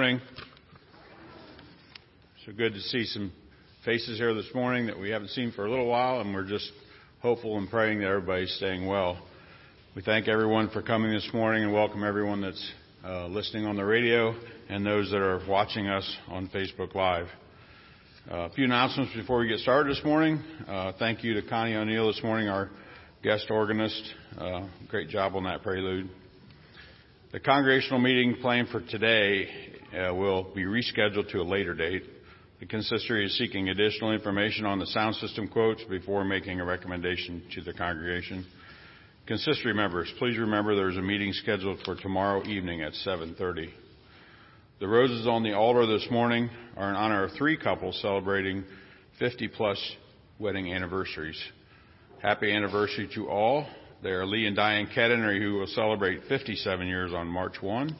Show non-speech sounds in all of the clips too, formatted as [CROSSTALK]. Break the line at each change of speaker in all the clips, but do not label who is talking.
Morning. So good to see some faces here this morning that we haven't seen for a little while, and we're just hopeful and praying that everybody's staying well. We thank everyone for coming this morning and welcome everyone that's uh, listening on the radio and those that are watching us on Facebook Live. Uh, a few announcements before we get started this morning. Uh, thank you to Connie O'Neill this morning, our guest organist. Uh, great job on that prelude. The congregational meeting planned for today uh, will be rescheduled to a later date. The consistory is seeking additional information on the sound system quotes before making a recommendation to the congregation. Consistory members, please remember there is a meeting scheduled for tomorrow evening at 7:30. The roses on the altar this morning are in honor of three couples celebrating 50 plus wedding anniversaries. Happy anniversary to all. They are Lee and Diane Kettenry, who will celebrate 57 years on March 1.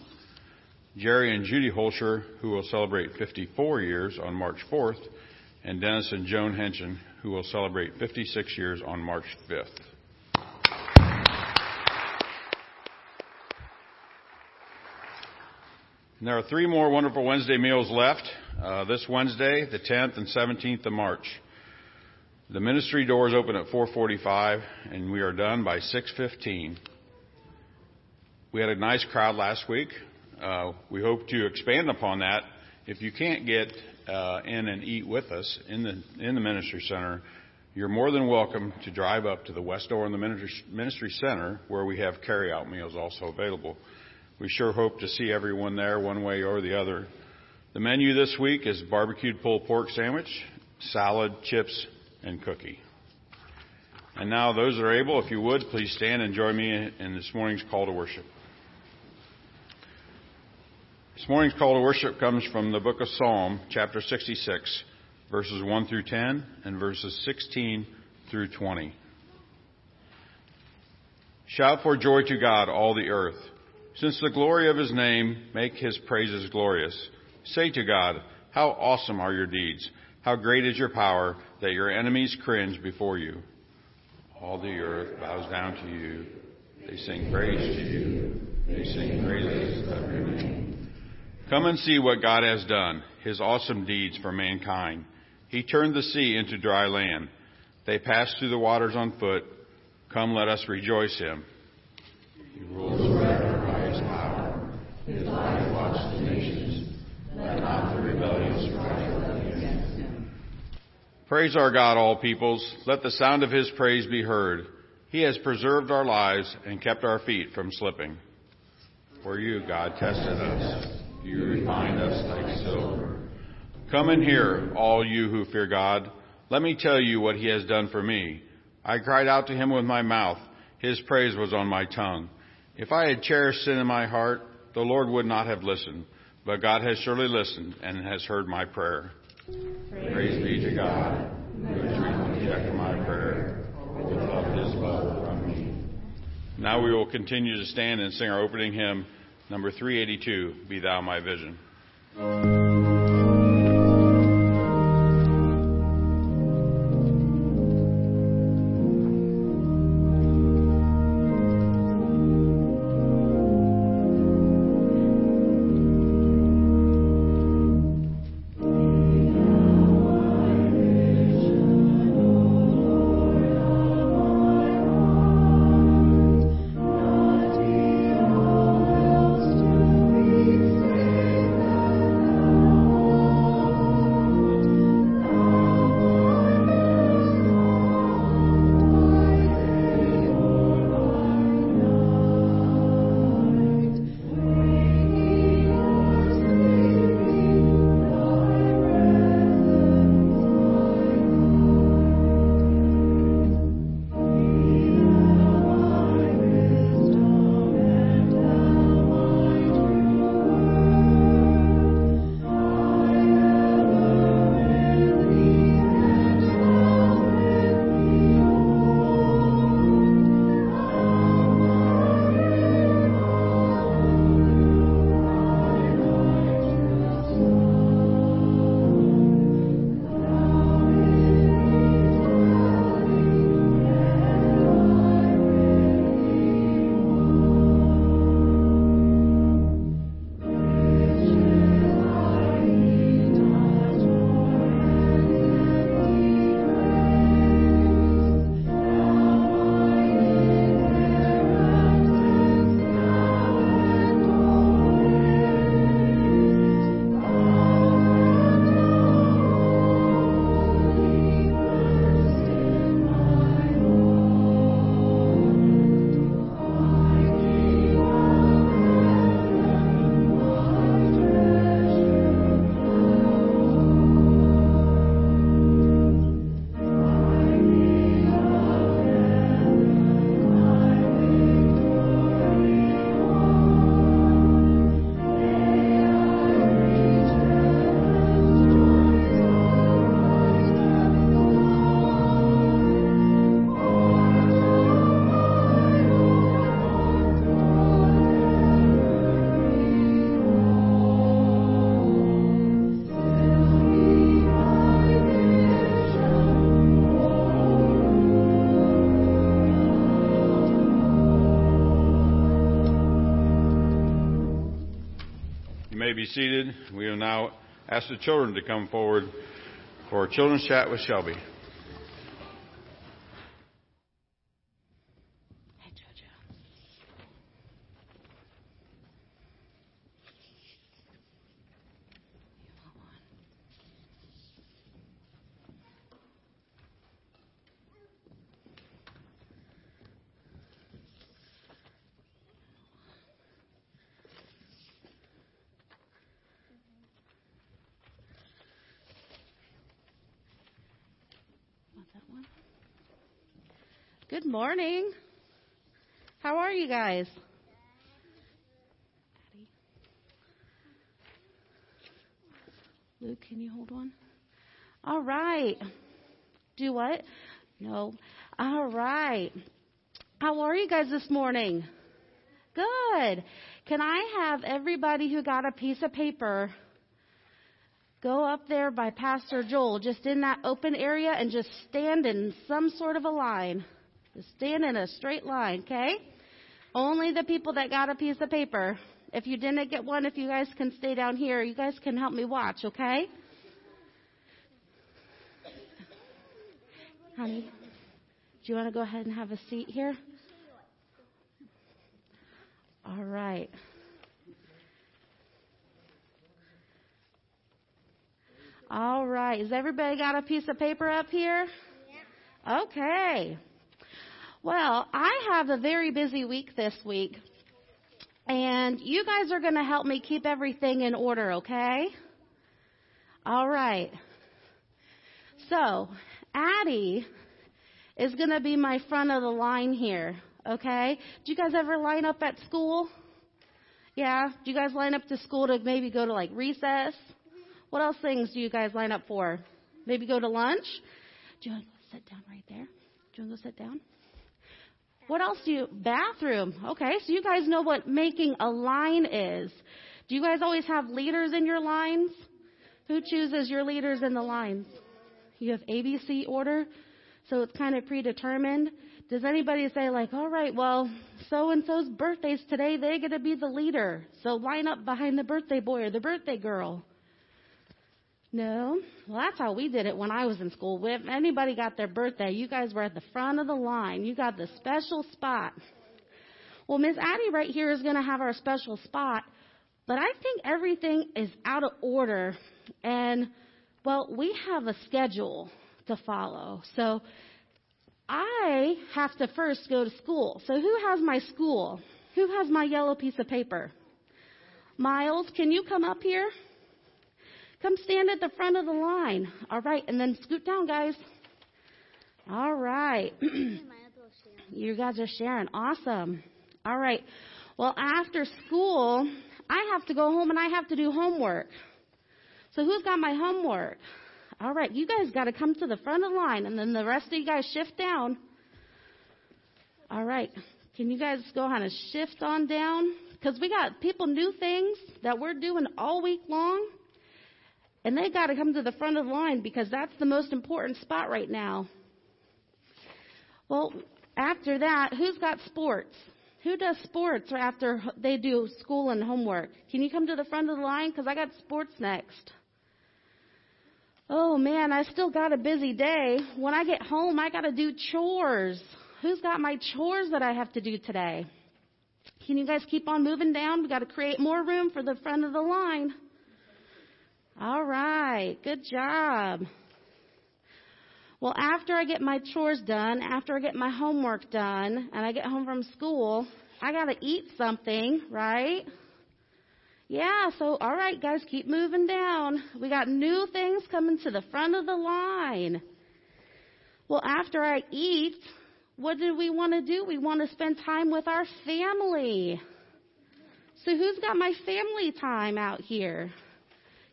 Jerry and Judy Holscher, who will celebrate 54 years on March 4th, and Dennis and Joan Henson, who will celebrate 56 years on March 5th. And there are three more wonderful Wednesday meals left uh, this Wednesday, the 10th and 17th of March. The ministry doors open at 4:45, and we are done by 6:15. We had a nice crowd last week. Uh, we hope to expand upon that. If you can't get uh, in and eat with us in the in the ministry center, you're more than welcome to drive up to the west door in the ministry, ministry center where we have carry-out meals also available. We sure hope to see everyone there one way or the other. The menu this week is barbecued pulled pork sandwich, salad, chips, and cookie. And now, those that are able, if you would, please stand and join me in this morning's call to worship. This morning's call to worship comes from the book of Psalm, chapter 66, verses 1 through 10 and verses 16 through 20. Shout for joy to God, all the earth. Since the glory of his name, make his praises glorious. Say to God, How awesome are your deeds! How great is your power that your enemies cringe before you. All the earth bows down to you. They sing praise to you. They sing praises of your name. Come and see what God has done, his awesome deeds for mankind. He turned the sea into dry land. They passed through the waters on foot. Come, let us rejoice him. He rules forever by his power. His eye watch the nations. Let not the rebellious rise against him. Praise our God, all peoples. Let the sound of his praise be heard. He has preserved our lives and kept our feet from slipping. For you, God tested us you refined us like silver. Come and hear, all you who fear God. Let me tell you what he has done for me. I cried out to him with my mouth. His praise was on my tongue. If I had cherished sin in my heart, the Lord would not have listened. But God has surely listened and has heard my prayer. Praise, be to God, who has rejected my prayer, withheld his love from me. Now we will continue to stand and sing our opening hymn. Number 382, Be Thou My Vision. May be seated. We will now ask the children to come forward for a Children's Chat with Shelby.
Good morning. How are you guys? Luke, can you hold one? All right. Do what? No. All right. How are you guys this morning? Good. Can I have everybody who got a piece of paper go up there by Pastor Joel, just in that open area, and just stand in some sort of a line? Stand in a straight line, okay? Only the people that got a piece of paper. If you didn't get one, if you guys can stay down here, you guys can help me watch, okay? Honey, do you want to go ahead and have a seat here? All right. All right. Has everybody got a piece of paper up here? Yeah. Okay. Well, I have a very busy week this week. And you guys are going to help me keep everything in order, okay? All right. So, Addie is going to be my front of the line here, okay? Do you guys ever line up at school? Yeah? Do you guys line up to school to maybe go to like recess? What else things do you guys line up for? Maybe go to lunch? Do you want to go sit down right there? Do you want to go sit down? What else do you, bathroom. Okay, so you guys know what making a line is. Do you guys always have leaders in your lines? Who chooses your leaders in the lines? You have ABC order, so it's kind of predetermined. Does anybody say like, all right, well, so and so's birthday's today, they're gonna be the leader, so line up behind the birthday boy or the birthday girl? No. Well, that's how we did it when I was in school. If anybody got their birthday, you guys were at the front of the line. You got the special spot. Well, Miss Addie right here is going to have our special spot, but I think everything is out of order. And, well, we have a schedule to follow. So I have to first go to school. So who has my school? Who has my yellow piece of paper? Miles, can you come up here? Come stand at the front of the line. All right, and then scoot down, guys. All right. [CLEARS THROAT] you guys are sharing. Awesome. All right. Well, after school, I have to go home and I have to do homework. So who's got my homework? All right, you guys got to come to the front of the line, and then the rest of you guys shift down. All right, can you guys go on a shift on down? Because we got people new things that we're doing all week long. And they got to come to the front of the line because that's the most important spot right now. Well, after that, who's got sports? Who does sports after they do school and homework? Can you come to the front of the line? Because I got sports next. Oh man, I still got a busy day. When I get home, I got to do chores. Who's got my chores that I have to do today? Can you guys keep on moving down? We got to create more room for the front of the line. All right. Good job. Well, after I get my chores done, after I get my homework done, and I get home from school, I gotta eat something, right? Yeah, so all right, guys, keep moving down. We got new things coming to the front of the line. Well, after I eat, what do we want to do? We want to spend time with our family. So who's got my family time out here?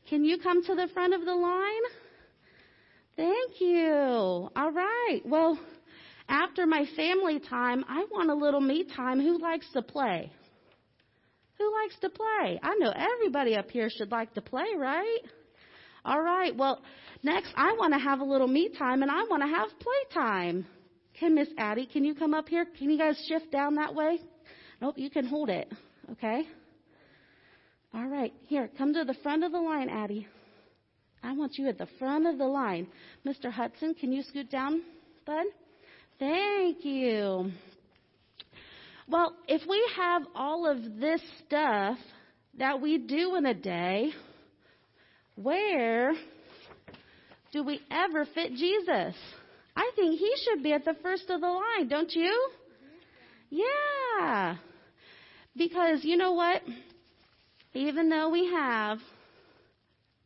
Can you come to the front of the line? Thank you. All right. Well, after my family time, I want a little me time. Who likes to play? Who likes to play? I know everybody up here should like to play, right? All right. Well, next I want to have a little me time and I want to have play time. Can Miss Addie, can you come up here? Can you guys shift down that way? Nope, you can hold it. Okay. All right, here, come to the front of the line, Addie. I want you at the front of the line. Mr. Hudson, can you scoot down, bud? Thank you. Well, if we have all of this stuff that we do in a day, where do we ever fit Jesus? I think he should be at the first of the line, don't you? Yeah. Because you know what? Even though we have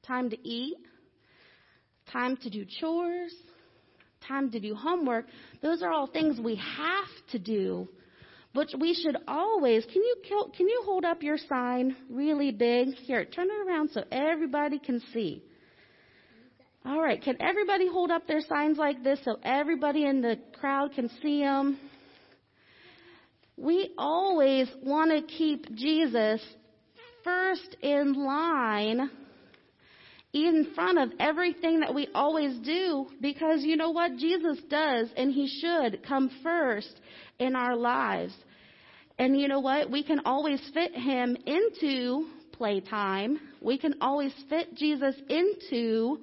time to eat, time to do chores, time to do homework, those are all things we have to do. But we should always, can you, can you hold up your sign really big? Here, turn it around so everybody can see. All right, can everybody hold up their signs like this so everybody in the crowd can see them? We always want to keep Jesus first in line in front of everything that we always do because you know what Jesus does and he should come first in our lives. And you know what? We can always fit him into playtime. We can always fit Jesus into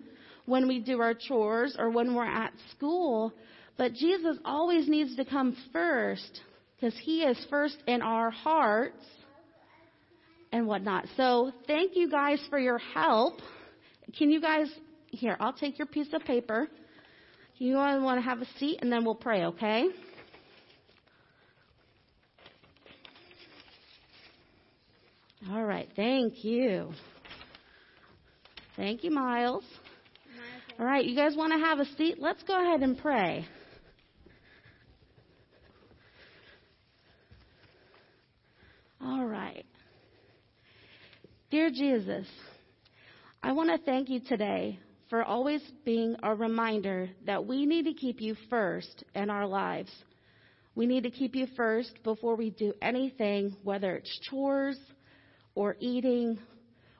when we do our chores or when we're at school. But Jesus always needs to come first because he is first in our hearts and whatnot. So thank you guys for your help. Can you guys, here, I'll take your piece of paper. You want to have a seat and then we'll pray, okay? All right, thank you. Thank you, Miles. All right, you guys want to have a seat? Let's go ahead and pray. All right. Dear Jesus, I want to thank you today for always being a reminder that we need to keep you first in our lives. We need to keep you first before we do anything, whether it's chores or eating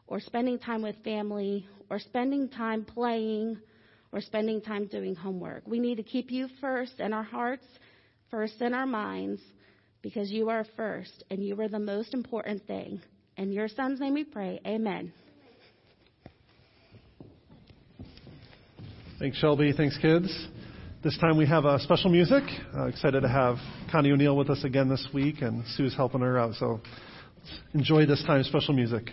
or spending time with family or spending time playing or spending time doing homework. We need to keep you first in our hearts, first in our minds, because you are first and you are the most important thing. In your son's name we pray. Amen.
Thanks, Shelby. Thanks, kids. This time we have uh, special music. Uh, excited to have Connie O'Neill with us again this week, and Sue's helping her out. So enjoy this time special music.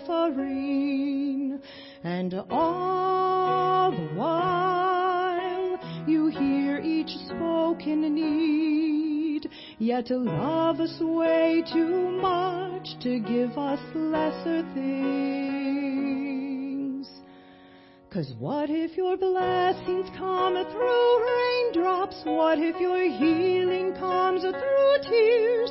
suffering, and all the while you hear each spoken need, yet love us way too much to give us lesser things. Cause what if your blessings come through raindrops? What if your healing comes through tears?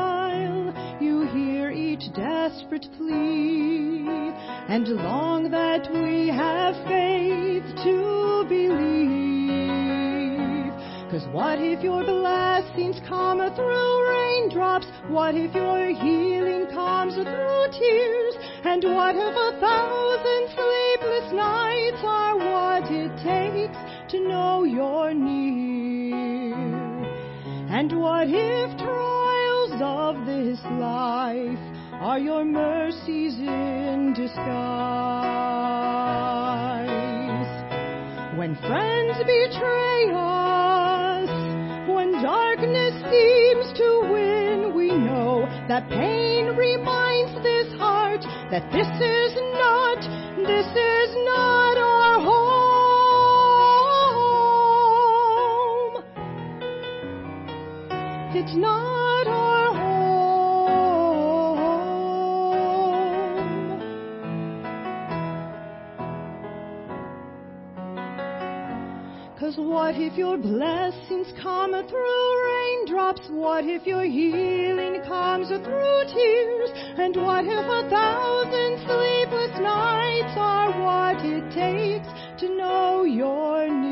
each desperate plea, and long that we have faith to believe. Cause what if your blessings come through raindrops? What if your healing comes through tears? And what if a thousand sleepless nights are what it takes to know you're near? And what if trials of this life are your mercies in disguise? When friends betray us, when darkness seems to win, we know that pain reminds this heart that this is not, this is not our home. It's not what if your blessings come through raindrops? What if your healing comes through tears? And what if a thousand sleepless nights are what it takes to know you're near?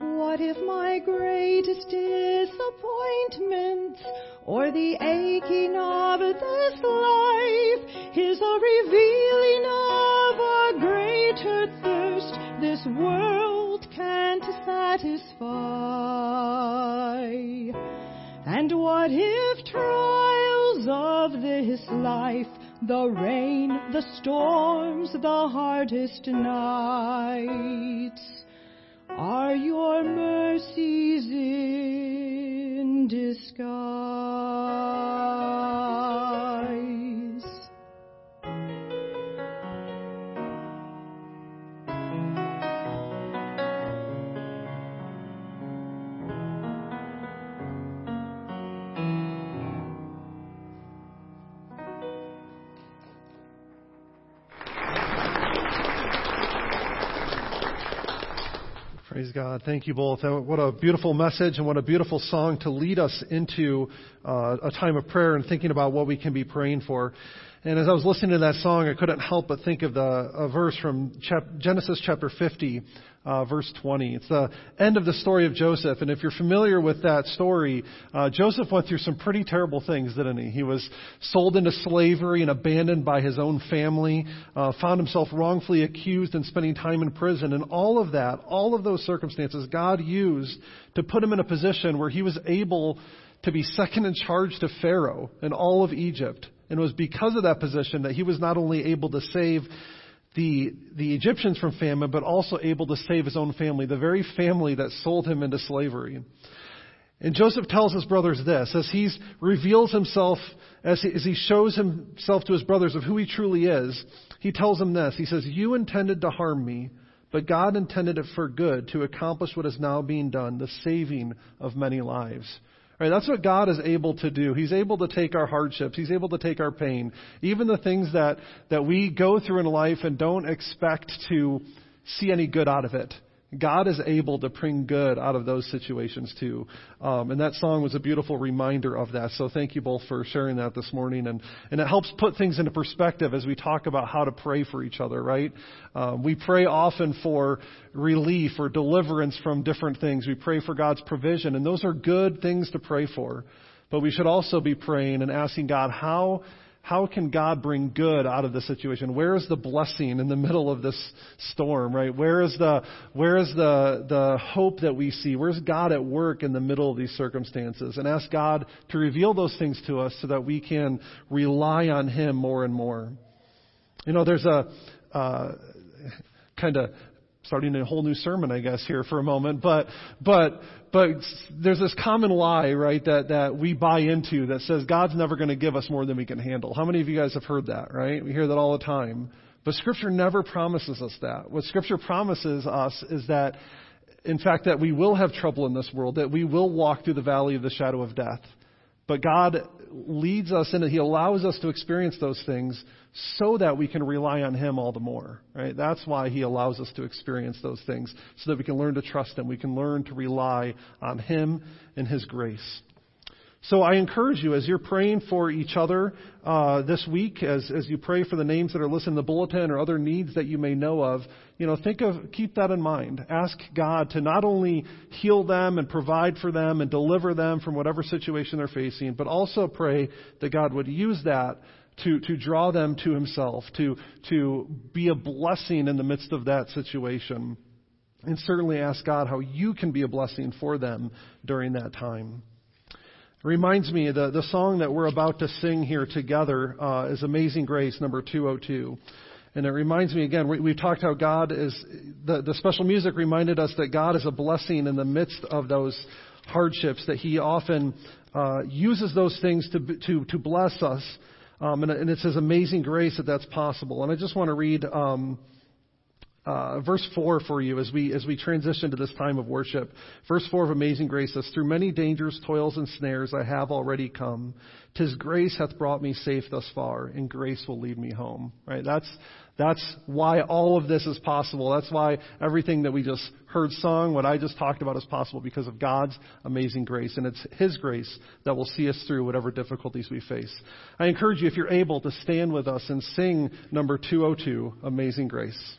What if my greatest disappointments or the aching of this life is a revealing of a greater thirst this world can't satisfy? And what if trials of this life, the rain, the storms, the hardest nights, are your mercies in disguise?
Praise God. Thank you both. What a beautiful message and what a beautiful song to lead us into uh, a time of prayer and thinking about what we can be praying for. And as I was listening to that song, I couldn't help but think of the a verse from chap- Genesis chapter 50, uh, verse 20. It's the end of the story of Joseph. And if you're familiar with that story, uh, Joseph went through some pretty terrible things, didn't he? He was sold into slavery and abandoned by his own family, uh, found himself wrongfully accused and spending time in prison. And all of that, all of those circumstances, God used to put him in a position where he was able to be second in charge to Pharaoh and all of Egypt. And it was because of that position that he was not only able to save the, the Egyptians from famine, but also able to save his own family, the very family that sold him into slavery. And Joseph tells his brothers this, as he reveals himself, as he, as he shows himself to his brothers of who he truly is, he tells them this. He says, You intended to harm me, but God intended it for good to accomplish what is now being done, the saving of many lives. Right, that's what God is able to do. He's able to take our hardships. He's able to take our pain. Even the things that, that we go through in life and don't expect to see any good out of it. God is able to bring good out of those situations too. Um, and that song was a beautiful reminder of that. So thank you both for sharing that this morning. And, and it helps put things into perspective as we talk about how to pray for each other, right? Um, we pray often for relief or deliverance from different things. We pray for God's provision, and those are good things to pray for. But we should also be praying and asking God, how how can God bring good out of the situation? Where is the blessing in the middle of this storm, right? Where is the, where is the, the hope that we see? Where's God at work in the middle of these circumstances? And ask God to reveal those things to us so that we can rely on Him more and more. You know, there's a, uh, kind of starting a whole new sermon, I guess, here for a moment. But, but, but there's this common lie, right, that, that we buy into that says God's never going to give us more than we can handle. How many of you guys have heard that, right? We hear that all the time. But Scripture never promises us that. What Scripture promises us is that, in fact, that we will have trouble in this world, that we will walk through the valley of the shadow of death. But God leads us in it. He allows us to experience those things so that we can rely on Him all the more. Right? That's why He allows us to experience those things, so that we can learn to trust Him. We can learn to rely on Him and His grace.
So I encourage you as you're praying for each other uh, this week, as as you pray for the names that are listed in the bulletin or other needs that you may know of, you know, think of keep that in mind. Ask God to not only heal them and provide for them and deliver them from whatever situation they're facing, but also pray that God would use that to, to draw them to himself, to, to be a blessing in the midst of that situation. And certainly ask God how you can be a blessing for them during that time. It reminds me, the, the song that we're about to sing here together uh, is Amazing Grace, number 202. And it reminds me again, we, we've talked how God is, the, the special music reminded us that God is a blessing in the midst of those hardships, that He often uh, uses those things to, to, to bless us. Um, and, and, it's His amazing grace that that's possible. And I just want to read um, uh, verse 4 for you as we, as we transition to this time of worship. Verse 4 of Amazing Grace says, Through many dangers, toils, and snares I have already come. Tis grace hath brought me safe thus far, and grace will lead me home. Right? That's, that's why all of this is possible. That's why everything that we just heard sung, what I just talked about is possible because of God's amazing grace. And it's His grace that will see us through whatever difficulties we face. I encourage you, if you're able, to stand with us and sing number 202, Amazing Grace.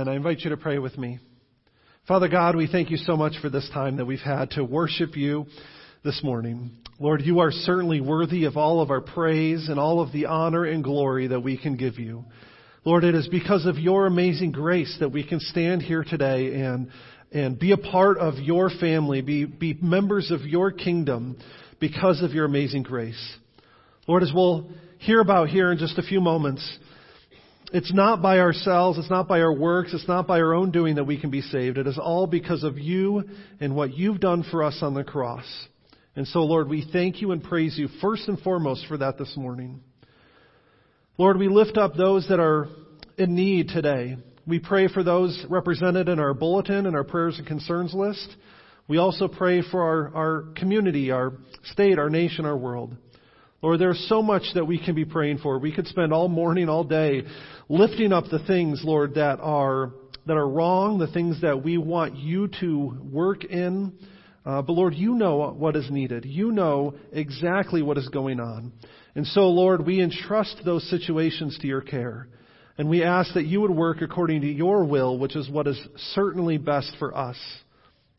Amen. I invite you to pray with me. Father God, we thank you so much for this time that we've had to worship you this morning. Lord, you are certainly worthy of all of our praise and all of the honor and glory that we can give you. Lord, it is because of your amazing grace that we can stand here today and, and be a part of your family, be, be members of your kingdom because of your amazing grace. Lord, as we'll hear about here in just a few moments,
it's not by ourselves, it's not by our works, it's not by our own doing that we can be saved. It is all because of you and what you've done for us on the cross. And so, Lord, we thank you and praise you first and foremost for that this morning. Lord, we lift up those that are in need today. We pray for those represented in our bulletin and our prayers and concerns list. We also pray for our, our community, our state, our nation, our world. Lord, there's so much that we can be praying for. We could spend all morning, all day lifting up the things, Lord, that are, that are wrong, the things that we want you to work in. Uh, but Lord, you know what is needed. You know exactly what is going on. And so, Lord, we entrust those situations to your care. And we ask that you would work according to your will, which is what is certainly best for us.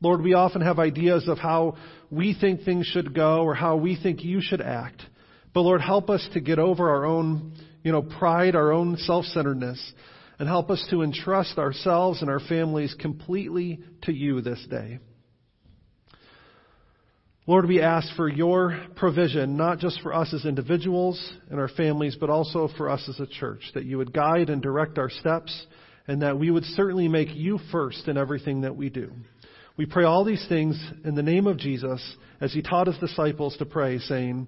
Lord, we often have ideas of how we think things should go or how we think you should act. But Lord, help us to get over our own, you know, pride, our own self-centeredness, and help us to entrust ourselves and our families completely to you this day. Lord, we ask for your provision, not just for us as individuals and our families, but also for us as a church, that you would guide and direct our steps, and that we would certainly make you first in everything that we do. We pray all these things in the name of Jesus as he taught his disciples to pray, saying,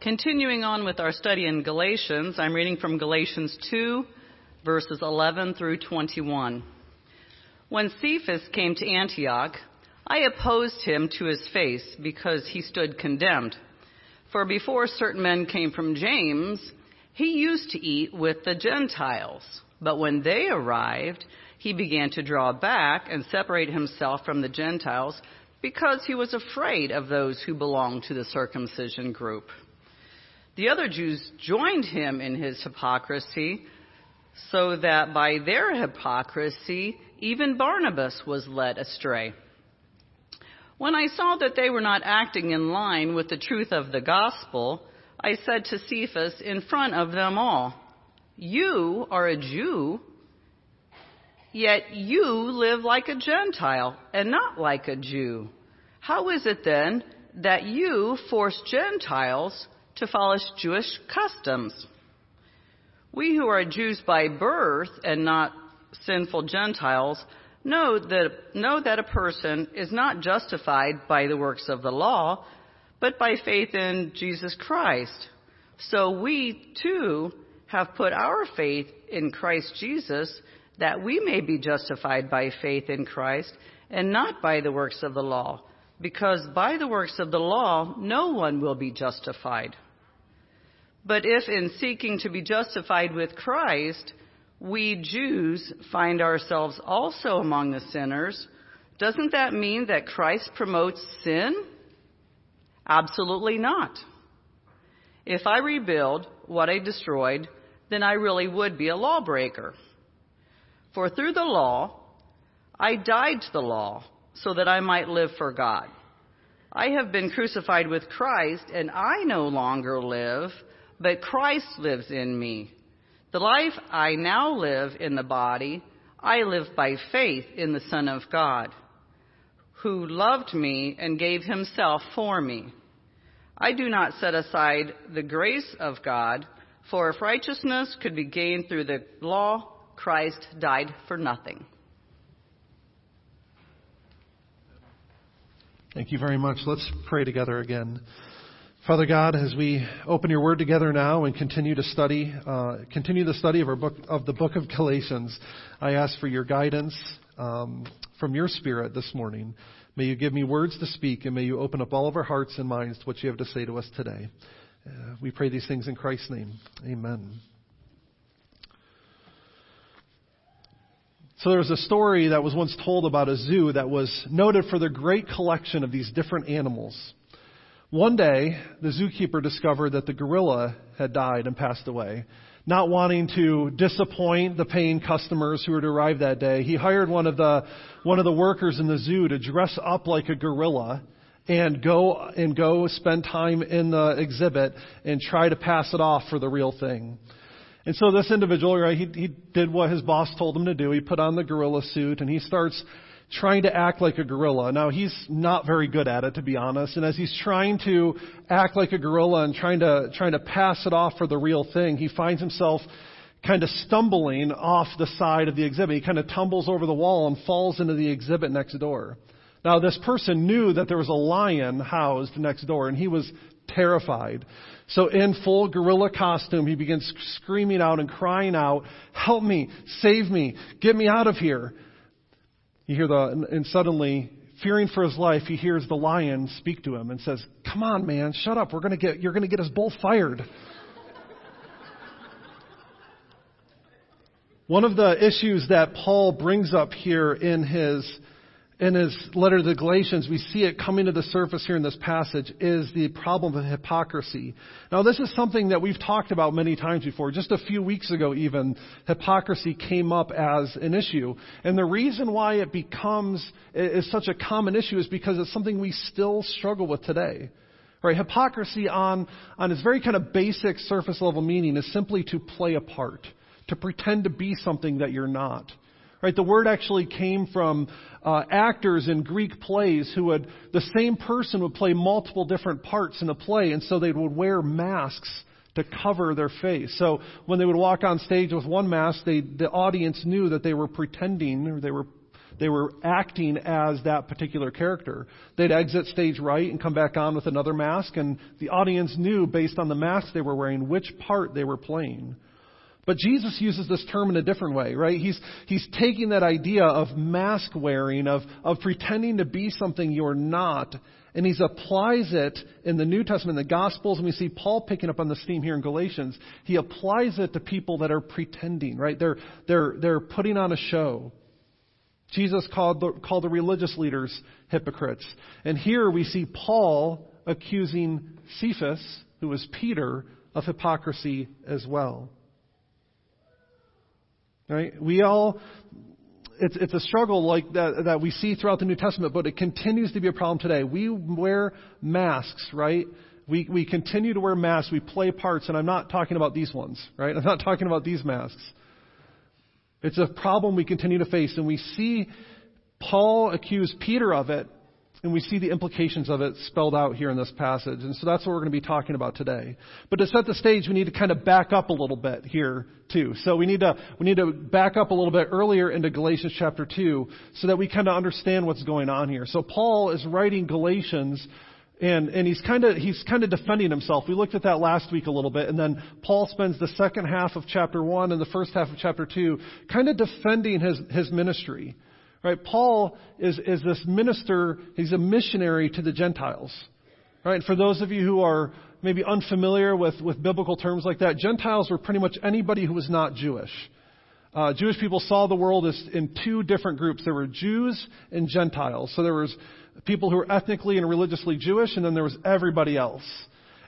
Continuing on with our study in Galatians, I'm reading from Galatians 2, verses 11 through 21. When Cephas came to Antioch, I opposed him to his face because he stood condemned. For before certain men came from James, he used to eat with the Gentiles. But when they arrived, he began to draw back and separate himself from the Gentiles because he was afraid of those who belonged to the circumcision group. The other Jews joined him in his hypocrisy, so that by their hypocrisy, even Barnabas was led astray. When I saw that they were not acting in line with the truth of the gospel, I said to Cephas in front of them all, You are a Jew, yet you live like a Gentile and not like a Jew. How is it then that you force Gentiles to follow Jewish customs. We who are Jews by birth and not sinful Gentiles know that, know that a person is not justified by the works of the law, but by faith in Jesus Christ. So we too have put our faith in Christ Jesus that we may be justified by faith in Christ and not by the works of the law, because by the works of the law no one will be justified. But if in seeking to be justified with Christ, we Jews find ourselves also among the sinners, doesn't that mean that Christ promotes sin? Absolutely not. If I rebuild what I destroyed, then I really would be a lawbreaker. For through the law, I died to the law so that I might live for God. I have been crucified with Christ, and I no longer live, but Christ lives in me. The life I now live in the body, I live by faith in the Son of God, who loved me and gave himself for me. I do not set aside the grace of God, for if righteousness could be gained through the law, Christ died for nothing.
Thank you very much. Let's pray together again. Father God, as we open your word together now and continue to study, uh, continue the study of our book of the book of Galatians, I ask for your guidance um, from your Spirit this morning. May you give me words to speak, and may you open up all of our hearts and minds to what you have to say to us today. Uh, we pray these things in Christ's name. Amen. So there was a story that was once told about a zoo that was noted for their great collection of these different animals. One day, the zookeeper discovered that the gorilla had died and passed away. Not wanting to disappoint the paying customers who were to arrive that day, he hired one of the one of the workers in the zoo to dress up like a gorilla and go and go spend time in the exhibit and try to pass it off for the real thing. And so this individual, right, he, he did what his boss told him to do. He put on the gorilla suit and he starts trying to act like a gorilla. Now he's not very good at it, to be honest. And as he's trying to act like a gorilla and trying to trying to pass it off for the real thing, he finds himself kind of stumbling off the side of the exhibit. He kind of tumbles over the wall and falls into the exhibit next door. Now this person knew that there was a lion housed next door, and he was terrified. So in full gorilla costume, he begins screaming out and crying out, "Help me! Save me! Get me out of here!" You hear the, and suddenly, fearing for his life, he hears the lion speak to him and says, Come on, man, shut up. We're to get, you're going to get us both fired. One of the issues that Paul brings up here in his in his letter to the Galatians, we see it coming to the surface here in this passage, is the problem of hypocrisy. Now, this is something that we've talked about many times before. Just a few weeks ago, even, hypocrisy came up as an issue. And the reason why it becomes, is such a common issue is because it's something we still struggle with today. Right? Hypocrisy on, on its very kind of basic surface level meaning is simply to play a part, to pretend to be something that you're not. Right? The word actually came from uh, actors in Greek plays who would, the same person would play multiple different parts in a play, and so they would wear masks to cover their face. So when they would walk on stage with one mask, they, the audience knew that they were pretending, or they were they were acting as that particular character. They'd exit stage right and come back on with another mask, and the audience knew based on the mask they were wearing which part they were playing. But Jesus uses this term in a different way, right? He's, he's taking that idea of mask wearing, of, of pretending to be something you're not, and he applies it in the New Testament, the Gospels, and we see Paul picking up on this theme here in Galatians. He applies it to people that are pretending, right? They're, they're, they're putting on a show. Jesus called the, called the religious leaders hypocrites. And here we see Paul accusing Cephas, who was Peter, of hypocrisy as well. Right? We all, it's, it's a struggle like that, that we see throughout the New Testament, but it continues to be a problem today. We wear masks, right? We, we continue to wear masks. We play parts, and I'm not talking about these ones, right? I'm not talking about these masks. It's a problem we continue to face, and we see Paul accuse Peter of it and we see the implications of it spelled out here in this passage. And so that's what we're going to be talking about today. But to set the stage, we need to kind of back up a little bit here too. So we need to, we need to back up a little bit earlier into Galatians chapter 2 so that we kind of understand what's going on here. So Paul is writing Galatians and, and he's kind of, he's kind of defending himself. We looked at that last week a little bit, and then Paul spends the second half of chapter 1 and the first half of chapter 2 kind of defending his, his ministry. Right? Paul is, is this minister, he's a missionary to the Gentiles. Right? For those of you who are maybe unfamiliar with, with biblical terms like that, Gentiles were pretty much anybody who was not Jewish. Uh, Jewish people saw the world as in two different groups. There were Jews and Gentiles. So there was people who were ethnically and religiously Jewish, and then there was everybody else.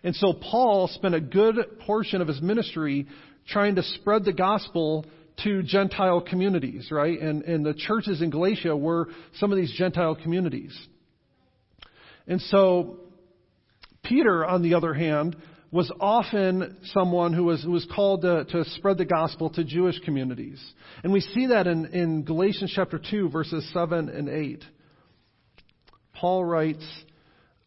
And so Paul spent a good portion of his ministry trying to spread the gospel to Gentile communities, right? And, and the churches in Galatia were some of these Gentile communities. And so, Peter, on the other hand, was often someone who was, who was called to, to spread the gospel to Jewish communities. And we see that in, in Galatians chapter 2, verses 7 and 8. Paul writes,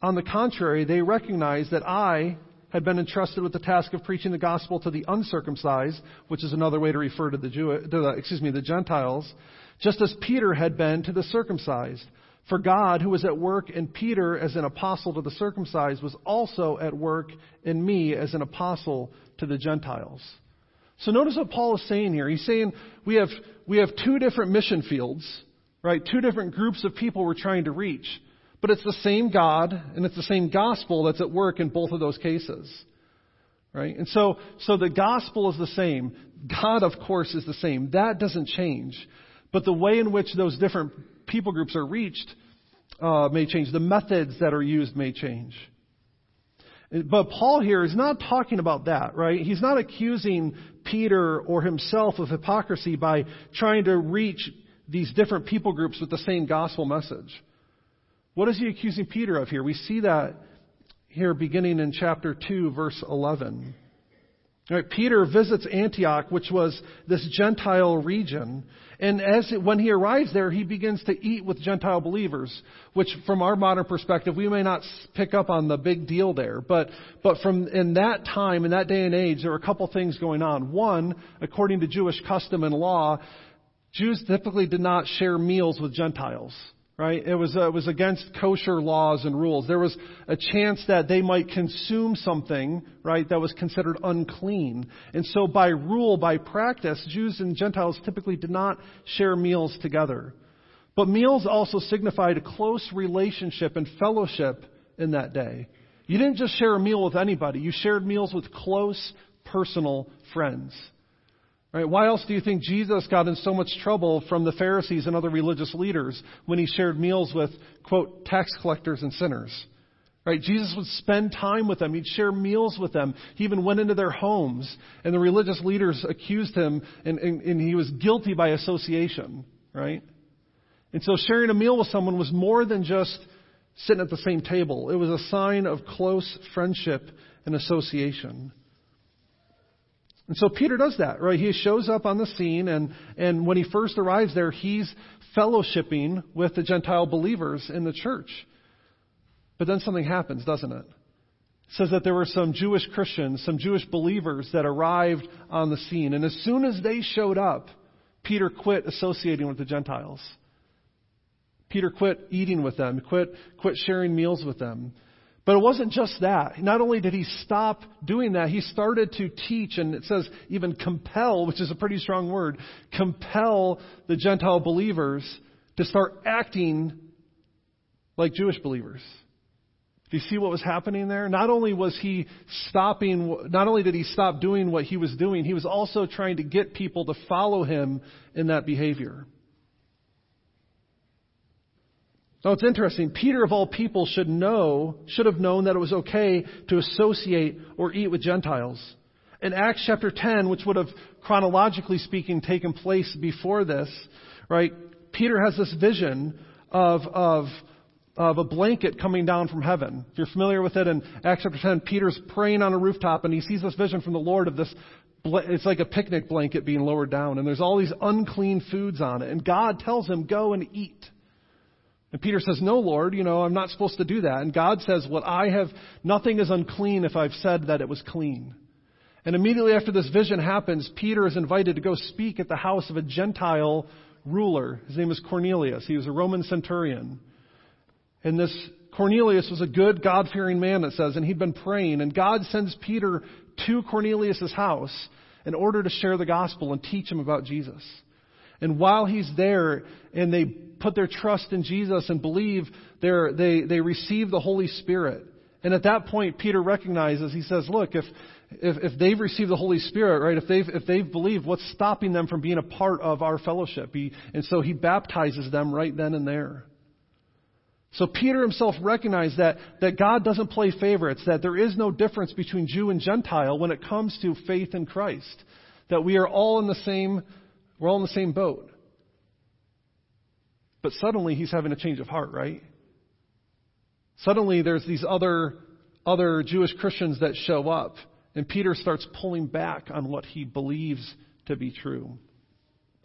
On the contrary, they recognize that I, had been entrusted with the task of preaching the gospel to the uncircumcised, which is another way to refer to the Jew, to the, excuse me, the Gentiles, just as Peter had been to the circumcised. For God, who was at work in Peter as an apostle to the circumcised, was also at work in me as an apostle to the Gentiles. So notice what Paul is saying here. He's saying we have, we have two different mission fields, right? Two different groups of people we're trying to reach. But it's the same God and it's the same gospel that's at work in both of those cases. Right? And so, so the gospel is the same. God, of course, is the same. That doesn't change. But the way in which those different people groups are reached uh, may change. The methods that are used may change. But Paul here is not talking about that, right? He's not accusing Peter or himself of hypocrisy by trying to reach these different people groups with the same gospel message. What is he accusing Peter of here? We see that here beginning in chapter 2, verse 11. Right, Peter visits Antioch, which was this Gentile region, and as it, when he arrives there, he begins to eat with Gentile believers, which from our modern perspective, we may not pick up on the big deal there. But, but from in that time, in that day and age, there were a couple things going on. One, according to Jewish custom and law, Jews typically did not share meals with Gentiles right? It was, uh, it was against kosher laws and rules. There was a chance that they might consume something, right, that was considered unclean. And so by rule, by practice, Jews and Gentiles typically did not share meals together. But meals also signified a close relationship and fellowship in that day. You didn't just share a meal with anybody. You shared meals with close, personal friends. Right? Why else do you think Jesus got in so much trouble from the Pharisees and other religious leaders when he shared meals with, quote, tax collectors and sinners? Right? Jesus would spend time with them. He'd share meals with them. He even went into their homes, and the religious leaders accused him, and, and, and he was guilty by association. Right? And so sharing a meal with someone was more than just sitting at the same table. It was a sign of close friendship and association. And so Peter does that, right? He shows up on the scene, and, and when he first arrives there, he's fellowshipping with the Gentile believers in the church. But then something happens, doesn't it? It says that there were some Jewish Christians, some Jewish believers that arrived on the scene. And as soon as they showed up, Peter quit associating with the Gentiles. Peter quit eating with them, quit, quit sharing meals with them. But it wasn't just that. Not only did he stop doing that, he started to teach, and it says even compel, which is a pretty strong word, compel the Gentile believers to start acting like Jewish believers. Do you see what was happening there? Not only was he stopping, not only did he stop doing what he was doing, he was also trying to get people to follow him in that behavior. Now it's interesting. Peter, of all people, should know, should have known that it was okay to associate or eat with Gentiles. In Acts chapter 10, which would have chronologically speaking taken place before this, right? Peter has this vision of, of, of a blanket coming down from heaven. If you're familiar with it in Acts chapter 10, Peter's praying on a rooftop and he sees this vision from the Lord of this it's like a picnic blanket being lowered down, and there's all these unclean foods on it. And God tells him, Go and eat. And Peter says, No, Lord, you know, I'm not supposed to do that. And God says, What I have, nothing is unclean if I've said that it was clean. And immediately after this vision happens, Peter is invited to go speak at the house of a Gentile ruler. His name is Cornelius. He was a Roman centurion. And this Cornelius was a good, God fearing man, it says, and he'd been praying. And God sends Peter to Cornelius' house in order to share the gospel and teach him about Jesus. And while he's there and they put their trust in Jesus and believe, they they receive the Holy Spirit. And at that point, Peter recognizes, he says, look, if, if, if they've received the Holy Spirit, right, if they've, if they've believed, what's stopping them from being a part of our fellowship? He, and so he baptizes them right then and there. So Peter himself recognized that, that God doesn't play favorites, that there is no difference between Jew and Gentile when it comes to faith in Christ. That we are all in the same we're all in the same boat. But suddenly he's having a change of heart, right? Suddenly there's these other, other Jewish Christians that show up, and Peter starts pulling back on what he believes to be true.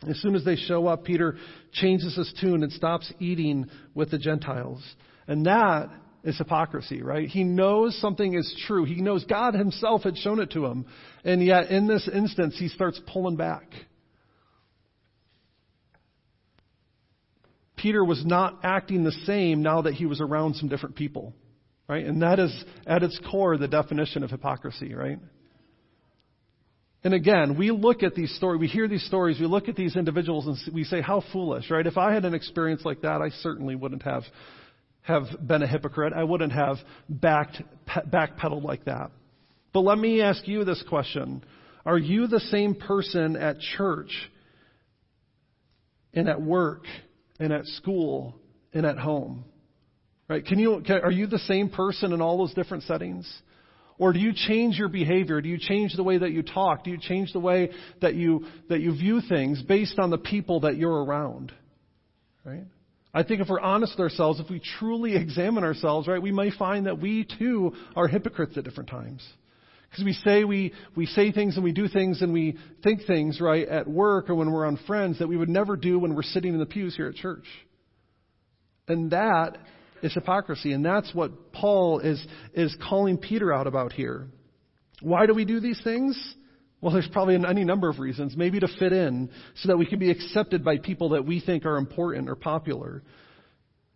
As soon as they show up, Peter changes his tune and stops eating with the Gentiles. And that is hypocrisy, right? He knows something is true. He knows God himself had shown it to him. And yet, in this instance, he starts pulling back. Peter was not acting the same now that he was around some different people. Right? And that is, at its core, the definition of hypocrisy, right? And again, we look at these stories, we hear these stories, we look at these individuals and we say, how foolish, right? If I had an experience like that, I certainly wouldn't have, have been a hypocrite. I wouldn't have backed, backpedaled like that. But let me ask you this question. Are you the same person at church and at work and at school and at home. Right? Can you, can, are you the same person in all those different settings? Or do you change your behavior? Do you change the way that you talk? Do you change the way that you, that you view things based on the people that you're around? Right? I think if we're honest with ourselves, if we truly examine ourselves, right, we may find that we too are hypocrites at different times. Because we say we, we say things and we do things and we think things, right, at work or when we're on friends that we would never do when we're sitting in the pews here at church. And that is hypocrisy. And that's what Paul is, is calling Peter out about here. Why do we do these things? Well, there's probably any number of reasons. Maybe to fit in so that we can be accepted by people that we think are important or popular.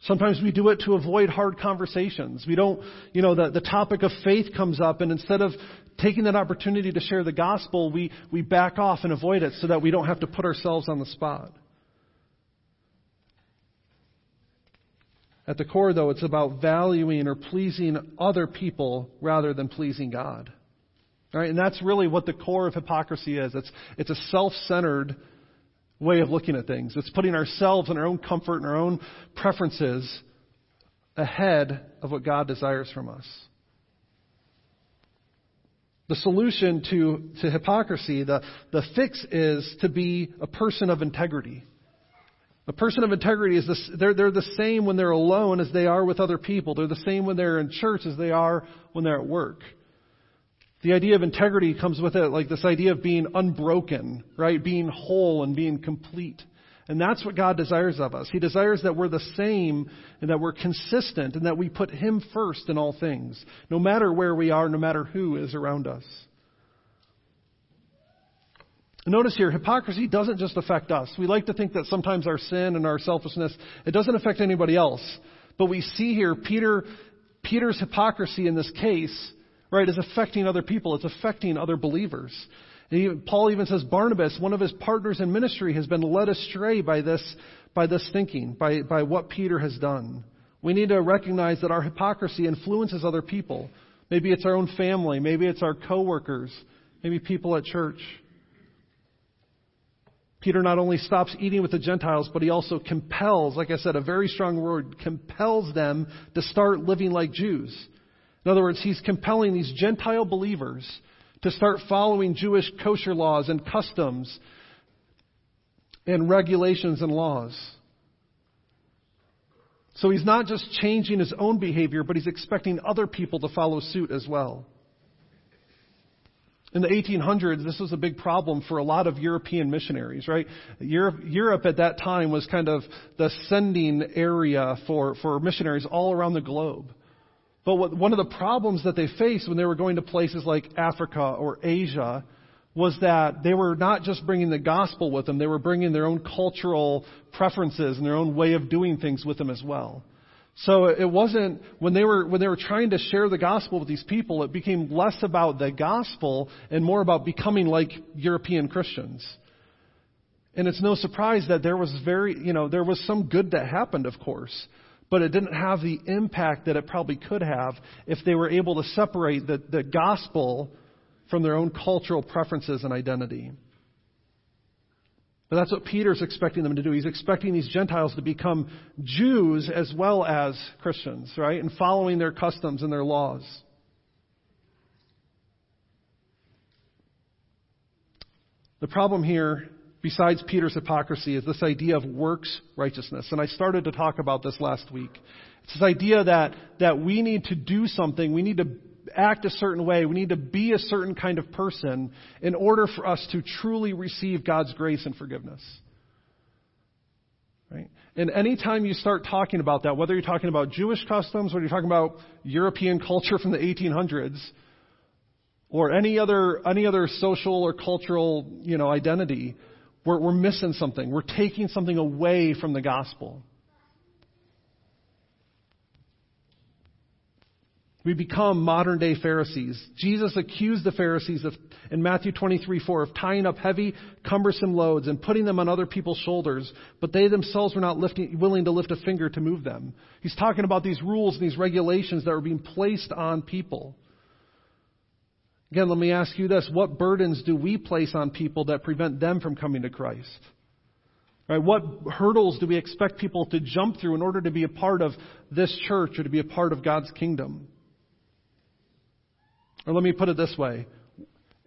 Sometimes we do it to avoid hard conversations. We don't, you know, the, the topic of faith comes up and instead of taking that opportunity to share the gospel, we, we back off and avoid it so that we don't have to put ourselves on the spot. At the core, though, it's about valuing or pleasing other people rather than pleasing God. Right? And that's really what the core of hypocrisy is. It's, it's a self-centered way of looking at things. It's putting ourselves and our own comfort and our own preferences ahead of what God desires from us. The solution to, to hypocrisy, the, the fix is to be a person of integrity. A person of integrity is this, they're, they're the same when they're alone as they are with other people. They're the same when they're in church as they are when they're at work. The idea of integrity comes with it, like this idea of being unbroken, right? Being whole and being complete. And that's what God desires of us. He desires that we're the same and that we're consistent and that we put Him first in all things, no matter where we are, no matter who is around us. Notice here, hypocrisy doesn't just affect us. We like to think that sometimes our sin and our selfishness, it doesn't affect anybody else. But we see here Peter, Peter's hypocrisy in this case, right, is affecting other people. It's affecting other believers. Even, Paul even says Barnabas, one of his partners in ministry, has been led astray by this, by this thinking, by, by what Peter has done. We need to recognize that our hypocrisy influences other people. Maybe it's our own family. Maybe it's our coworkers. Maybe people at church. Peter not only stops eating with the Gentiles, but he also compels, like I said, a very strong word, compels them to start living like Jews. In other words, he's compelling these Gentile believers to start following Jewish kosher laws and customs and regulations and laws. So he's not just changing his own behavior, but he's expecting other people to follow suit as well. In the 1800s, this was a big problem for a lot of European missionaries, right? Europe, Europe at that time was kind of the sending area for, for missionaries all around the globe. But what, one of the problems that they faced when they were going to places like Africa or Asia was that they were not just bringing the gospel with them, they were bringing their own cultural preferences and their own way of doing things with them as well. So it wasn't when they were when they were trying to share the gospel with these people, it became less about the gospel and more about becoming like European Christians. And it's no surprise that there was very, you know, there was some good that happened, of course, but it didn't have the impact that it probably could have if they were able to separate the, the gospel from their own cultural preferences and identity. But that's what Peter's expecting them to do. He's expecting these Gentiles to become Jews as well as Christians, right? And following their customs and their laws. The problem here, besides Peter's hypocrisy, is this idea of works righteousness. And I started to talk about this last week. It's this idea that, that we need to do something, we need to act a certain way. We need to be a certain kind of person in order for us to truly receive God's grace and forgiveness. Right? And anytime you start talking about that, whether you're talking about Jewish customs, whether you're talking about European [LAUGHS] culture from the 1800s, or any other any other social or cultural you know identity, we're, we're missing something. We're taking something away from the gospel. We become modern day Pharisees. Jesus accused the Pharisees of, in Matthew 23, 4 of tying up heavy, cumbersome loads and putting them on other people's shoulders, but they themselves were not lifting, willing to lift a finger to move them. He's talking about these rules and these regulations that were being placed on people. Again, let me ask you this. What burdens do we place on people that prevent them from coming to Christ? Right, what hurdles do we expect people to jump through in order to be a part of this church or to be a part of God's kingdom? Or let me put it this way.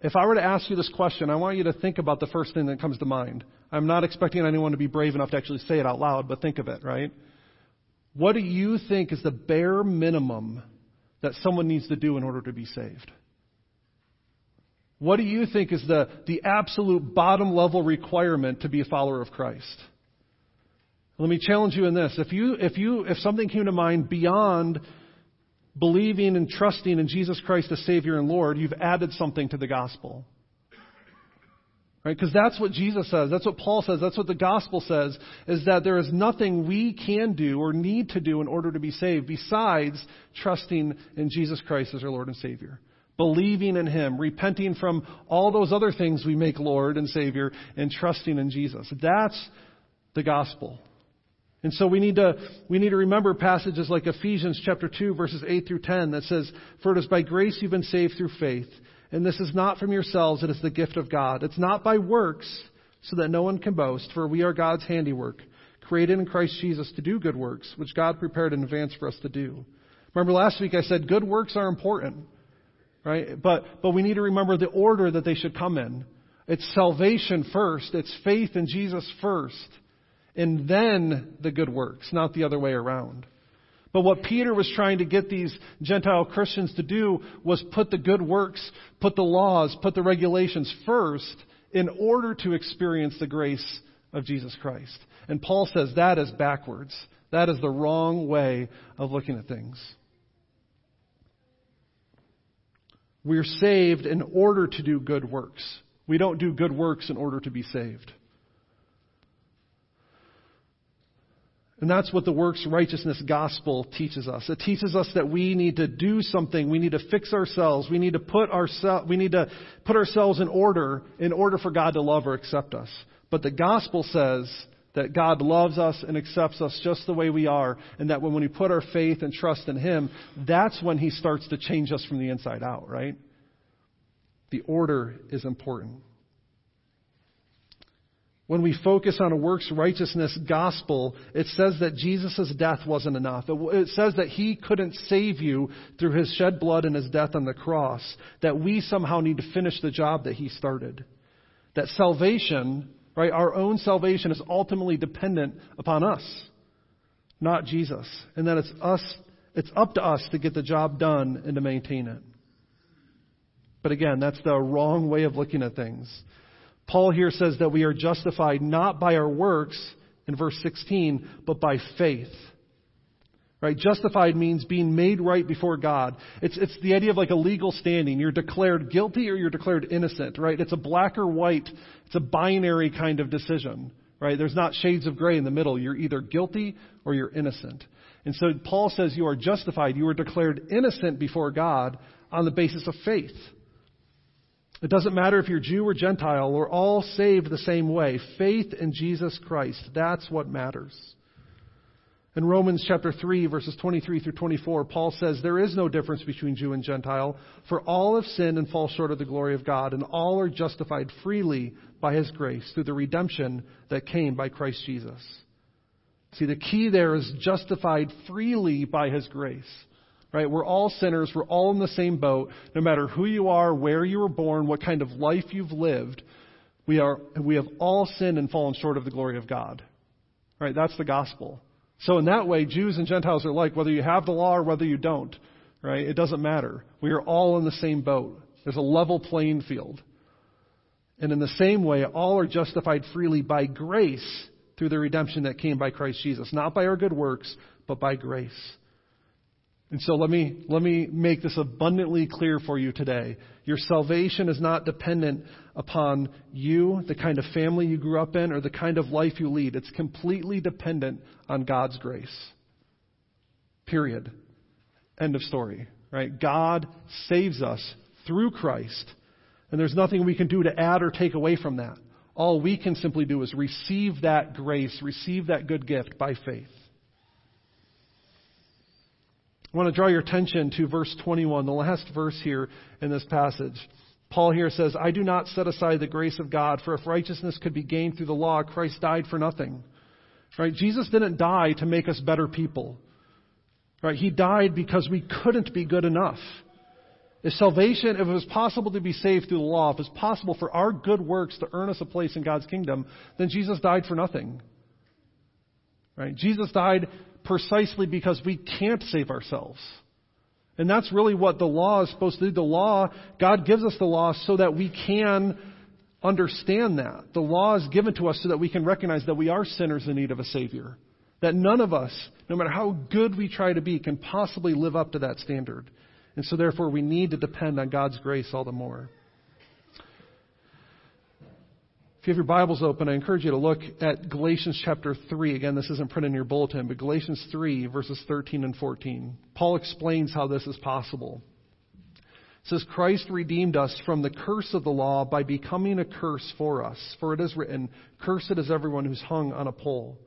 If I were to ask you this question, I want you to think about the first thing that comes to mind. I'm not expecting anyone to be brave enough to actually say it out loud, but think of it, right? What do you think is the bare minimum that someone needs to do in order to be saved? What do you think is the, the absolute bottom level requirement to be a follower of Christ? Let me challenge you in this. If you, if you, if something came to mind beyond believing and trusting in Jesus Christ as Savior and Lord, you've added something to the gospel. Right? Because that's what Jesus says. That's what Paul says. That's what the gospel says, is that there is nothing we can do or need to do in order to be saved besides trusting in Jesus Christ as our Lord and Savior. Believing in Him, repenting from all those other things we make Lord and Savior, and trusting in Jesus. That's the gospel. And so we need to, we need to remember passages like Ephesians chapter 2 verses 8 through 10 that says, For it is by grace you've been saved through faith. And this is not from yourselves, it is the gift of God. It's not by works, so that no one can boast, for we are God's handiwork, created in Christ Jesus to do good works, which God prepared in advance for us to do. Remember last week I said good works are important, right? But, but we need to remember the order that they should come in. It's salvation first. It's faith in Jesus first and then the good works, not the other way around. But what Peter was trying to get these Gentile Christians to do was put the good works, put the laws, put the regulations first in order to experience the grace of Jesus Christ. And Paul says that is backwards. That is the wrong way of looking at things. We're saved in order to do good works. We don't do good works in order to be saved. And that's what the works righteousness gospel teaches us. It teaches us that we need to do something. We need to fix ourselves. We need to put ourselves, we need to put ourselves in order in order for God to love or accept us. But the gospel says that God loves us and accepts us just the way we are, and that when we put our faith and trust in Him, that's when He starts to change us from the inside out, right? The order is important. When we focus on a works righteousness gospel, it says that Jesus' death wasn't enough. It says that he couldn't save you through his shed blood and his death on the cross. That we somehow need to finish the job that he started. That salvation, right, our own salvation is ultimately dependent upon us, not Jesus. And that it's us, it's up to us to get the job done and to maintain it. But again, that's the wrong way of looking at things. Paul here says that we are justified not by our works in verse 16, but by faith. Right? Justified means being made right before God. It's, it's the idea of like a legal standing. You're declared guilty or you're declared innocent, right? It's a black or white. It's a binary kind of decision, right? There's not shades of gray in the middle. You're either guilty or you're innocent. And so Paul says you are justified. You are declared innocent before God on the basis of faith. It doesn't matter if you're Jew or Gentile, we're all saved the same way. Faith in Jesus Christ. That's what matters. In Romans chapter 3, verses 23 through 24, Paul says, There is no difference between Jew and Gentile, for all have sinned and fall short of the glory of God, and all are justified freely by his grace through the redemption that came by Christ Jesus. See, the key there is justified freely by his grace. Right? We're all sinners. We're all in the same boat. No matter who you are, where you were born, what kind of life you've lived, we are we have all sinned and fallen short of the glory of God. Right? That's the gospel. So in that way, Jews and Gentiles are like whether you have the law or whether you don't. Right? It doesn't matter. We are all in the same boat. There's a level playing field. And in the same way, all are justified freely by grace through the redemption that came by Christ Jesus. Not by our good works, but by grace. And so let me, let me make this abundantly clear for you today. Your salvation is not dependent upon you, the kind of family you grew up in, or the kind of life you lead. It's completely dependent on God's grace. Period. End of story. Right? God saves us through Christ. And there's nothing we can do to add or take away from that. All we can simply do is receive that grace, receive that good gift by faith. I want to draw your attention to verse 21, the last verse here in this passage. Paul here says, I do not set aside the grace of God, for if righteousness could be gained through the law, Christ died for nothing. Right? Jesus didn't die to make us better people. Right? He died because we couldn't be good enough. If salvation, if it was possible to be saved through the law, if it was possible for our good works to earn us a place in God's kingdom, then Jesus died for nothing. Right? Jesus died precisely because we can't save ourselves. And that's really what the law is supposed to do. The law, God gives us the law so that we can understand that. The law is given to us so that we can recognize that we are sinners in need of a Savior. That none of us, no matter how good we try to be, can possibly live up to that standard. And so therefore we need to depend on God's grace all the more. If you have your Bibles open, I encourage you to look at Galatians chapter 3. Again, this isn't printed in your bulletin, but Galatians 3, verses 13 and 14. Paul explains how this is possible. It says, Christ redeemed us from the curse of the law by becoming a curse for us. For it is written, Cursed is everyone who's hung on a pole.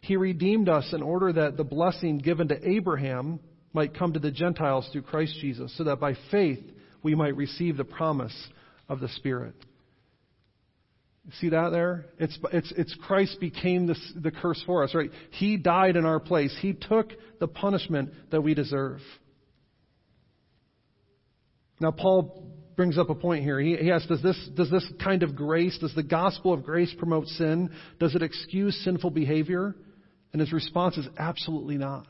He redeemed us in order that the blessing given to Abraham might come to the Gentiles through Christ Jesus, so that by faith we might receive the promise of the Spirit. See that there? It's, it's, it's Christ became the, the curse for us, right? He died in our place. He took the punishment that we deserve. Now, Paul brings up a point here. He, he asks, does this, does this kind of grace, does the gospel of grace promote sin? Does it excuse sinful behavior? And his response is absolutely not.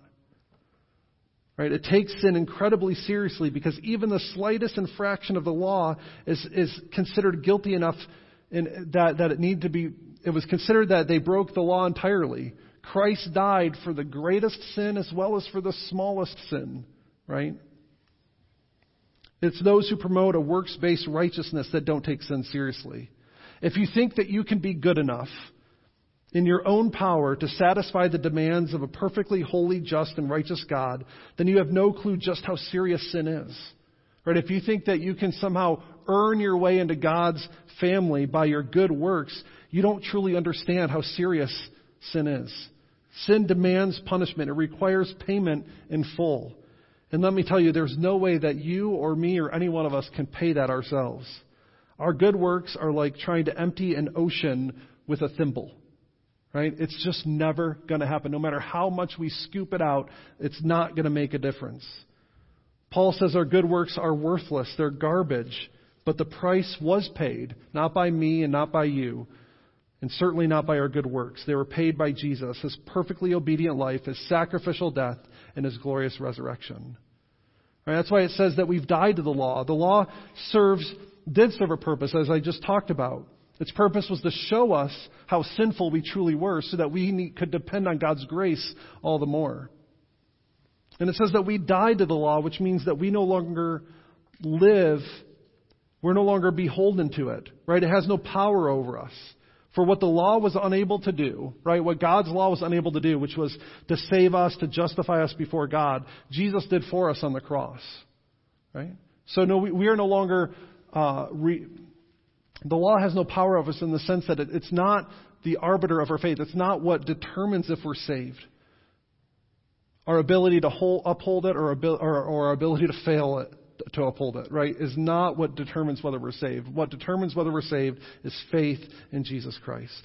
Right? It takes sin incredibly seriously because even the slightest infraction of the law is, is considered guilty enough in, that, that it need to be, it was considered that they broke the law entirely. Christ died for the greatest sin as well as for the smallest sin, right? It's those who promote a works based righteousness that don't take sin seriously. If you think that you can be good enough in your own power to satisfy the demands of a perfectly holy, just, and righteous God, then you have no clue just how serious sin is. Right? If you think that you can somehow earn your way into God's family by your good works, you don't truly understand how serious sin is. Sin demands punishment. It requires payment in full. And let me tell you, there's no way that you or me or any one of us can pay that ourselves. Our good works are like trying to empty an ocean with a thimble. Right? It's just never going to happen. No matter how much we scoop it out, it's not going to make a difference. Paul says our good works are worthless, they're garbage, but the price was paid, not by me and not by you, and certainly not by our good works. They were paid by Jesus, his perfectly obedient life, his sacrificial death, and his glorious resurrection. Right, that's why it says that we've died to the law. The law serves, did serve a purpose, as I just talked about. Its purpose was to show us how sinful we truly were so that we could depend on God's grace all the more. And it says that we died to the law, which means that we no longer live, we're no longer beholden to it, right? It has no power over us. For what the law was unable to do, right? What God's law was unable to do, which was to save us, to justify us before God, Jesus did for us on the cross, right? So no, we, we are no longer, uh, re, the law has no power over us in the sense that it, it's not the arbiter of our faith. It's not what determines if we're saved our ability to hold, uphold it or, or, or our ability to fail it to uphold it, right, is not what determines whether we're saved. What determines whether we're saved is faith in Jesus Christ.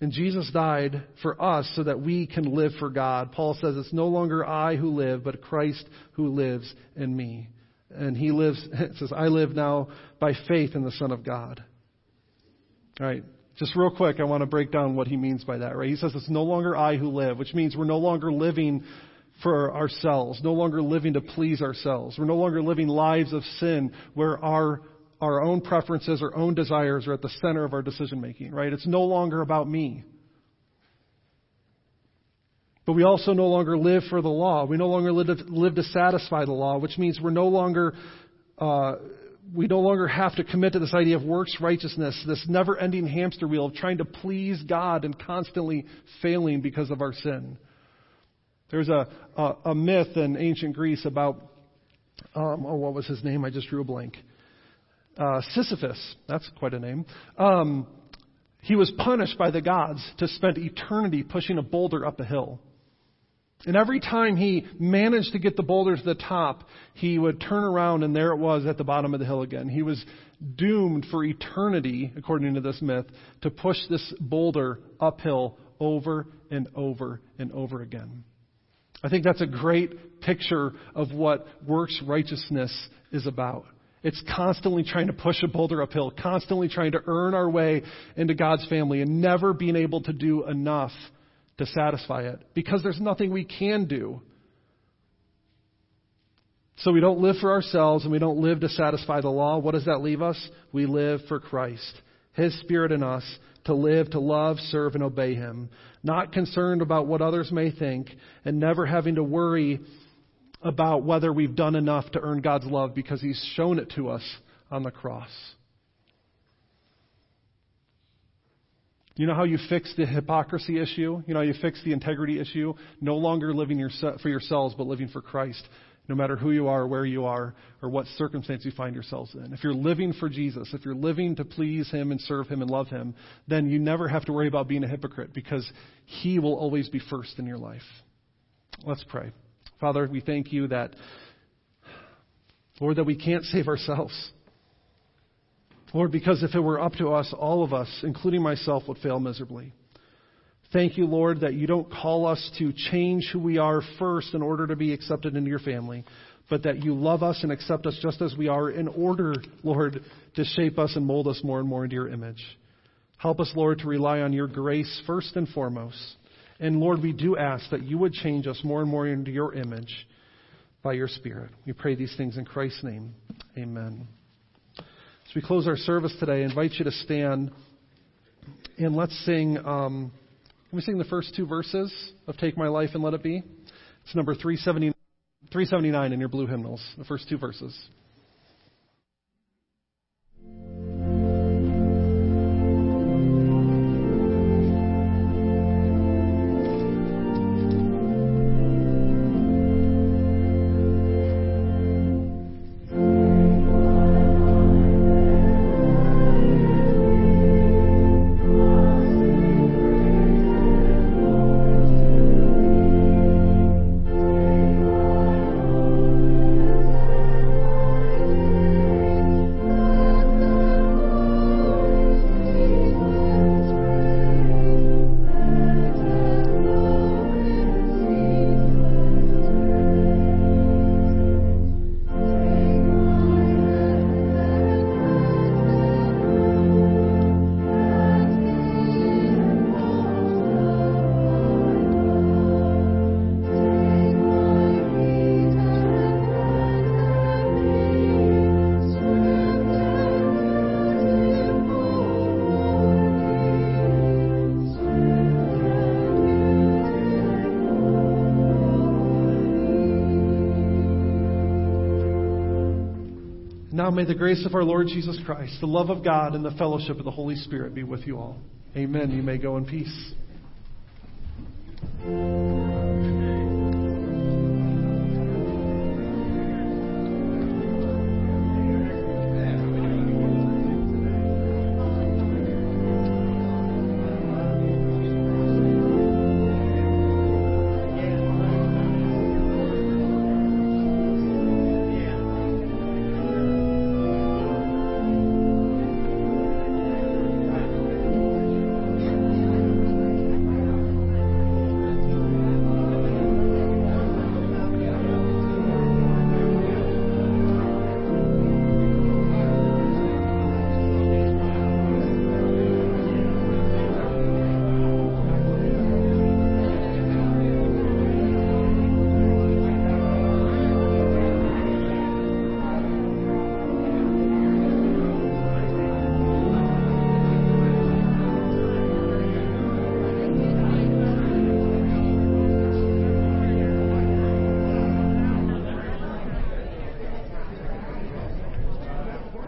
And Jesus died for us so that we can live for God. Paul says it's no longer I who live, but Christ who lives in me. And he lives, [LAUGHS] it says, I live now by faith in the Son of God. All right. Just real quick, I want to break down what he means by that, right? He says it's no longer I who live, which means we're no longer living for ourselves, no longer living to please ourselves. We're no longer living lives of sin where our our own preferences, our own desires are at the center of our decision making, right? It's no longer about me. But we also no longer live for the law. We no longer live to, live to satisfy the law, which means we're no longer uh, we no longer have to commit to this idea of works righteousness, this never ending hamster wheel of trying to please God and constantly failing because of our sin. There's a, a, a myth in ancient Greece about, um, oh, what was his name? I just drew a blank. Uh, Sisyphus. That's quite a name. Um, he was punished by the gods to spend eternity pushing a boulder up a hill. And every time he managed to get the boulder to the top, he would turn around and there it was at the bottom of the hill again. He was doomed for eternity, according to this myth, to push this boulder uphill over and over and over again. I think that's a great picture of what works righteousness is about. It's constantly trying to push a boulder uphill, constantly trying to earn our way into God's family and never being able to do enough to satisfy it because there's nothing we can do. So we don't live for ourselves and we don't live to satisfy the law. What does that leave us? We live for Christ. His Spirit in us to live, to love, serve, and obey Him. Not concerned about what others may think and never having to worry about whether we've done enough to earn God's love because He's shown it to us on the cross. You know how you fix the hypocrisy issue? You know how you fix the integrity issue? No longer living for yourselves, but living for Christ no matter who you are, where you are, or what circumstance you find yourselves in. If you're living for Jesus, if you're living to please Him and serve Him and love Him, then you never have to worry about being a hypocrite because He will always be first in your life. Let's pray. Father, we thank you that, Lord, that we can't save ourselves. Lord, because if it were up to us, all of us, including myself, would fail miserably. Thank you, Lord, that you don't call us to change who we are first in order to be accepted into your family, but that you love us and accept us just as we are in order, Lord, to shape us and mold us more and more into your image. Help us, Lord, to rely on your grace first and foremost. And Lord, we do ask that you would change us more and more into your image by your Spirit. We pray these things in Christ's name. Amen. As we close our service today, I invite you to stand and let's sing. Um, can we sing the first two verses of Take My Life and Let It Be? It's number 370, 379 in your blue hymnals, the first two verses. Now may the grace of our Lord Jesus Christ, the love of God, and the fellowship of the Holy Spirit be with you all. Amen. You may go in peace.